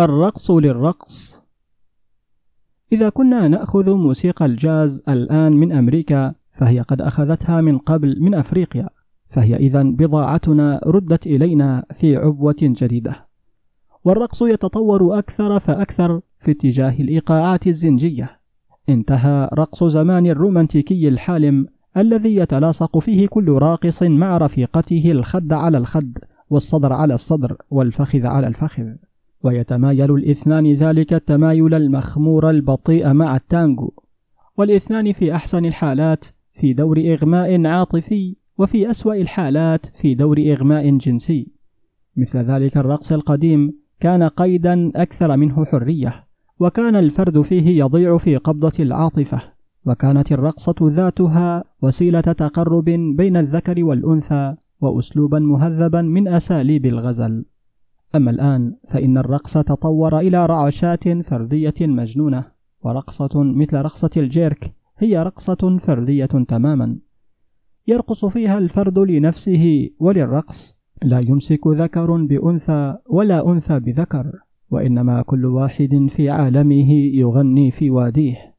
الرقص للرقص. إذا كنا نأخذ موسيقى الجاز الآن من أمريكا فهي قد أخذتها من قبل من أفريقيا فهي إذا بضاعتنا ردت إلينا في عبوة جديدة. والرقص يتطور أكثر فأكثر في اتجاه الإيقاعات الزنجية. انتهى رقص زمان الرومانتيكي الحالم الذي يتلاصق فيه كل راقص مع رفيقته الخد على الخد والصدر على الصدر والفخذ على الفخذ. ويتمايل الاثنان ذلك التمايل المخمور البطيء مع التانجو. والاثنان في أحسن الحالات في دور إغماء عاطفي وفي أسوأ الحالات في دور إغماء جنسي. مثل ذلك الرقص القديم كان قيدا أكثر منه حرية وكان الفرد فيه يضيع في قبضة العاطفة. وكانت الرقصة ذاتها وسيلة تقرب بين الذكر والأنثى وأسلوبا مهذبا من أساليب الغزل. أما الآن فإن الرقص تطور إلى رعشات فردية مجنونة ورقصة مثل رقصة الجيرك هي رقصة فردية تماما. يرقص فيها الفرد لنفسه وللرقص. لا يمسك ذكر بأنثى ولا أنثى بذكر وإنما كل واحد في عالمه يغني في واديه.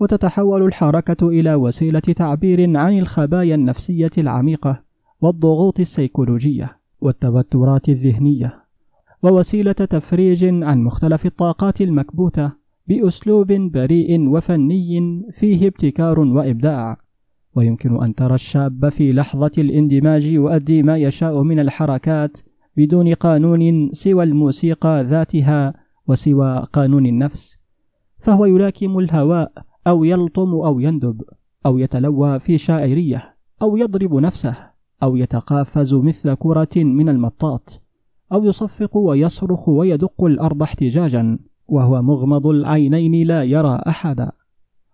وتتحول الحركة إلى وسيلة تعبير عن الخبايا النفسية العميقة والضغوط السيكولوجية والتوترات الذهنية. ووسيلة تفريج عن مختلف الطاقات المكبوتة بأسلوب بريء وفني فيه ابتكار وإبداع. ويمكن أن ترى الشاب في لحظة الاندماج يؤدي ما يشاء من الحركات بدون قانون سوى الموسيقى ذاتها وسوى قانون النفس. فهو يلاكم الهواء أو يلطم أو يندب أو يتلوى في شاعرية أو يضرب نفسه أو يتقافز مثل كرة من المطاط. أو يصفق ويصرخ ويدق الأرض احتجاجا وهو مغمض العينين لا يرى أحدا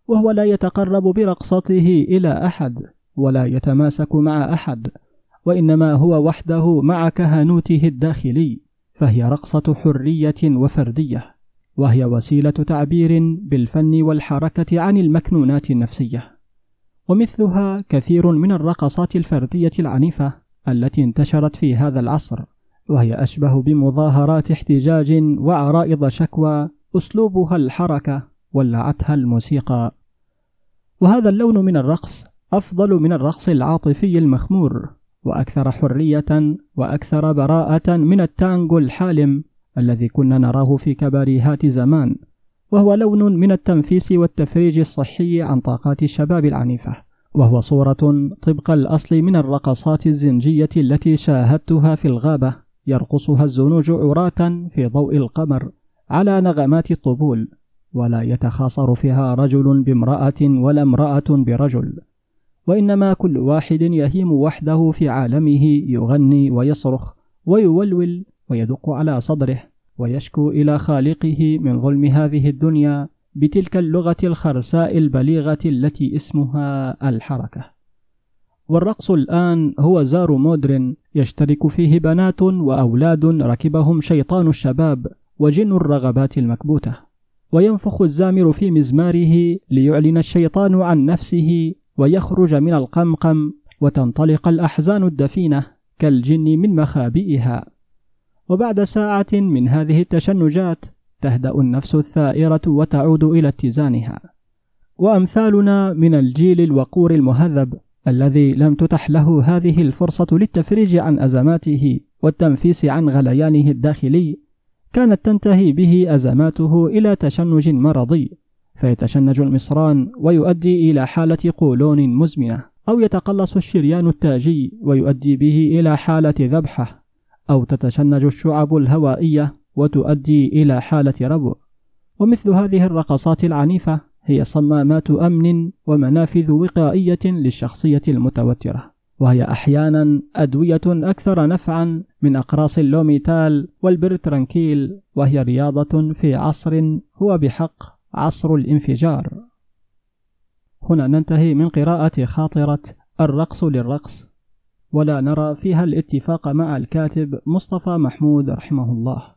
وهو لا يتقرب برقصته إلى أحد ولا يتماسك مع أحد وإنما هو وحده مع كهنوته الداخلي فهي رقصة حرية وفردية وهي وسيلة تعبير بالفن والحركة عن المكنونات النفسية. ومثلها كثير من الرقصات الفردية العنيفة التي انتشرت في هذا العصر. وهي أشبه بمظاهرات احتجاج وعرائض شكوى أسلوبها الحركة ولعتها الموسيقى. وهذا اللون من الرقص أفضل من الرقص العاطفي المخمور وأكثر حرية وأكثر براءة من التانجو الحالم الذي كنا نراه في كباريهات زمان وهو لون من التنفيس والتفريج الصحي عن طاقات الشباب العنيفة وهو صورة طبق الأصل من الرقصات الزنجية التي شاهدتها في الغابة. يرقصها الزنوج عراة في ضوء القمر على نغمات الطبول ولا يتخاصر فيها رجل بامرأة ولا امرأة برجل وإنما كل واحد يهيم وحده في عالمه يغني ويصرخ ويولول ويدق على صدره ويشكو إلى خالقه من ظلم هذه الدنيا بتلك اللغة الخرساء البليغة التي اسمها الحركة. والرقص الآن هو زار مودرن يشترك فيه بنات وأولاد ركبهم شيطان الشباب وجن الرغبات المكبوتة. وينفخ الزامر في مزماره ليعلن الشيطان عن نفسه ويخرج من القمقم وتنطلق الأحزان الدفينة كالجن من مخابئها. وبعد ساعة من هذه التشنجات تهدأ النفس الثائرة وتعود إلى اتزانها. وأمثالنا من الجيل الوقور المهذب الذي لم تتح له هذه الفرصة للتفريج عن أزماته والتنفيس عن غليانه الداخلي كانت تنتهي به أزماته إلى تشنج مرضي فيتشنج المصران ويؤدي إلى حالة قولون مزمنة أو يتقلص الشريان التاجي ويؤدي به إلى حالة ذبحة أو تتشنج الشعب الهوائية وتؤدي إلى حالة ربو. ومثل هذه الرقصات العنيفة هي صمامات أمن ومنافذ وقائية للشخصية المتوترة وهي أحيانا أدوية أكثر نفعا من أقراص اللومينال والبرترانكيل وهي رياضة في عصر هو بحق عصر الانفجار. هنا ننتهي من قراءة خاطرة الرقص للرقص ولا نرى فيها الاتفاق مع الكاتب مصطفى محمود رحمه الله.